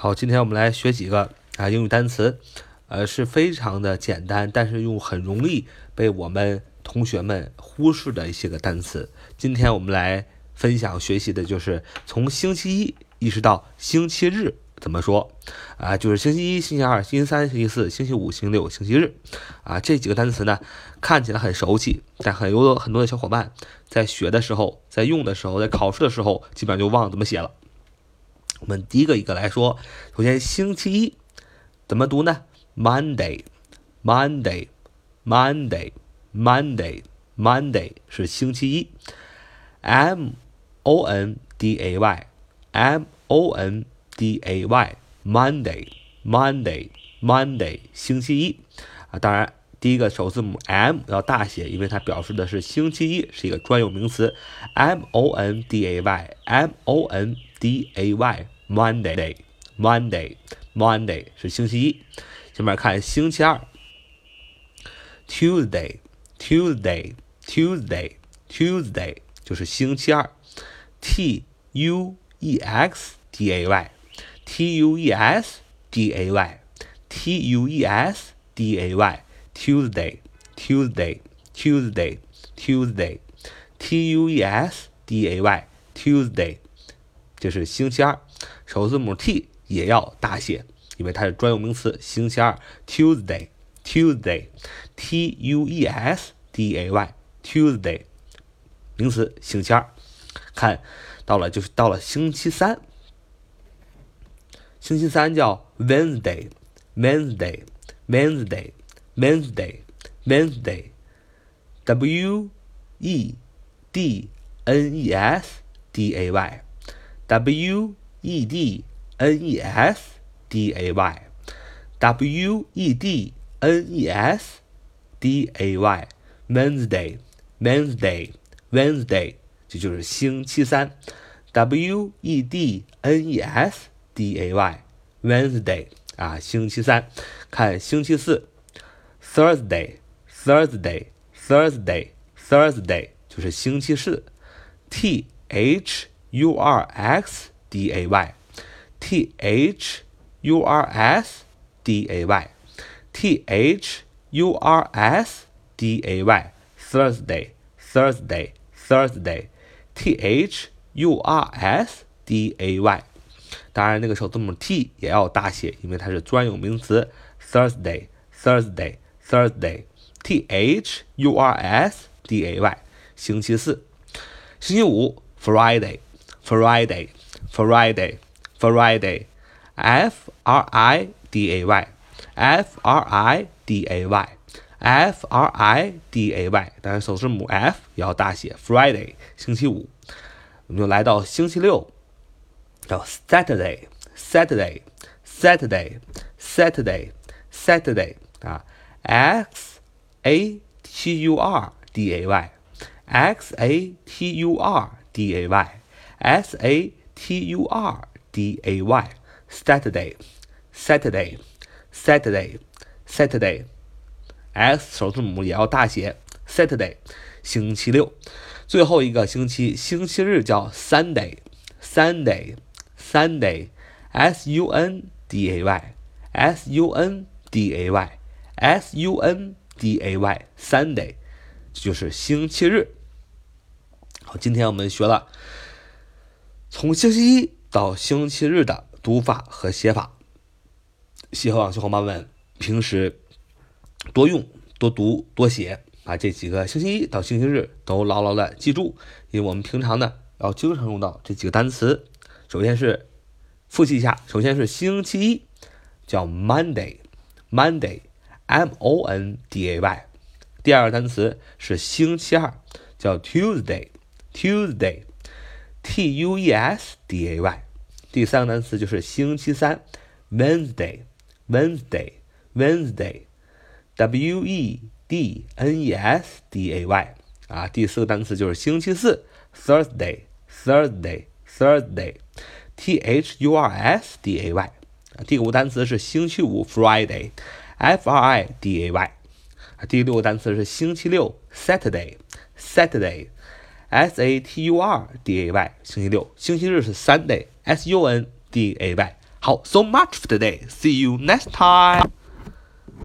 好，今天我们来学几个啊英语单词，呃是非常的简单，但是又很容易被我们同学们忽视的一些个单词。今天我们来分享学习的就是从星期一一直到星期日怎么说啊？就是星期一、星期二、星期三、星期四、星期五、星期六、星期日啊这几个单词呢，看起来很熟悉，但很有很多的小伙伴在学的时候、在用的时候、在考试的时候，基本上就忘了怎么写了。我们第一个一个来说，首先星期一怎么读呢？Monday，Monday，Monday，Monday，Monday 是星期一，M O N D A Y，M O N D A Y，Monday，Monday，Monday 星期一啊，当然第一个首字母 M 要大写，因为它表示的是星期一，是一个专有名词，M O N D A Y，M O N D A Y Monday, Monday，Monday，Monday 是星期一。下面看星期二，Tuesday，Tuesday，Tuesday，Tuesday 就是星期二，T U E S D A Y，T U E S D A Tuesday, Tuesday, Tuesday, Tuesday, Y，Tuesday 就是星期二。首字母 T 也要大写，因为它是专有名词。星期二，Tuesday，Tuesday，T U E S D A Y，Tuesday，名词，星期二。看到了，就是到了星期三，星期三叫 Wednesday，Wednesday，Wednesday，Wednesday，W E D N E S D A Y。W e d n e s d a y w e d n e s d a y Wednesday Wednesday Wednesday，这就是星期三。W e d n e s d a y Wednesday 啊，星期三。看星期四，Thursday Thursday Thursday Thursday 就是星期四。T h u r s D A Y T H U R S D A Y T H U R S D A Y Thursday Thursday Thursday T H U R S D A Y 当然，那个首字母 T 也要大写，因为它是专有名词。Thursday Thursday Thursday T H U R S D A Y 星期四，星期五 Friday。Friday, Friday, Friday, F R I D A Y, F R I D A Y, F R I D A Y，但是首字母 F 也要大写。Friday，星期五，我们就来到星期六，叫 Saturday, Saturday, Saturday, Saturday, Saturday 啊，S A T U R D A Y, S A T U R D A Y。S A T U R D A Y Saturday Saturday Saturday Saturday S 首字母也要大写 Saturday 星期六，最后一个星期星期日叫 Sunday Sunday Sunday S U N D A Y S U N D A Y S U N D A Y Sunday 就是星期日。好，今天我们学了。从星期一到星期日的读法和写法，希望小伙伴们平时多用、多读、多写，把这几个星期一到星期日都牢牢的记住。因为我们平常呢要经常用到这几个单词。首先是复习一下，首先是星期一叫 Monday，Monday，M O N D A Y。第二个单词是星期二叫 Tuesday，Tuesday。T U E S D A Y，第三个单词就是星期三，Wednesday，Wednesday，Wednesday，W E D N E S D A Y 啊，第四个单词就是星期四，Thursday，Thursday，Thursday，T H U R S D A Y 啊，第五个单词是星期五，Friday，F R I D A Y 啊，第六个单词是星期六，Saturday，Saturday。 S A T U R D A Y，星期六，星期日是 Sunday，S U N D A Y 好，so much for today. See you next time.